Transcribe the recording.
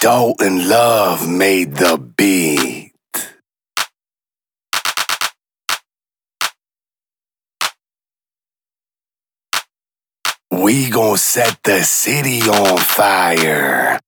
Dalton Love made the beat. We gon' set the city on fire.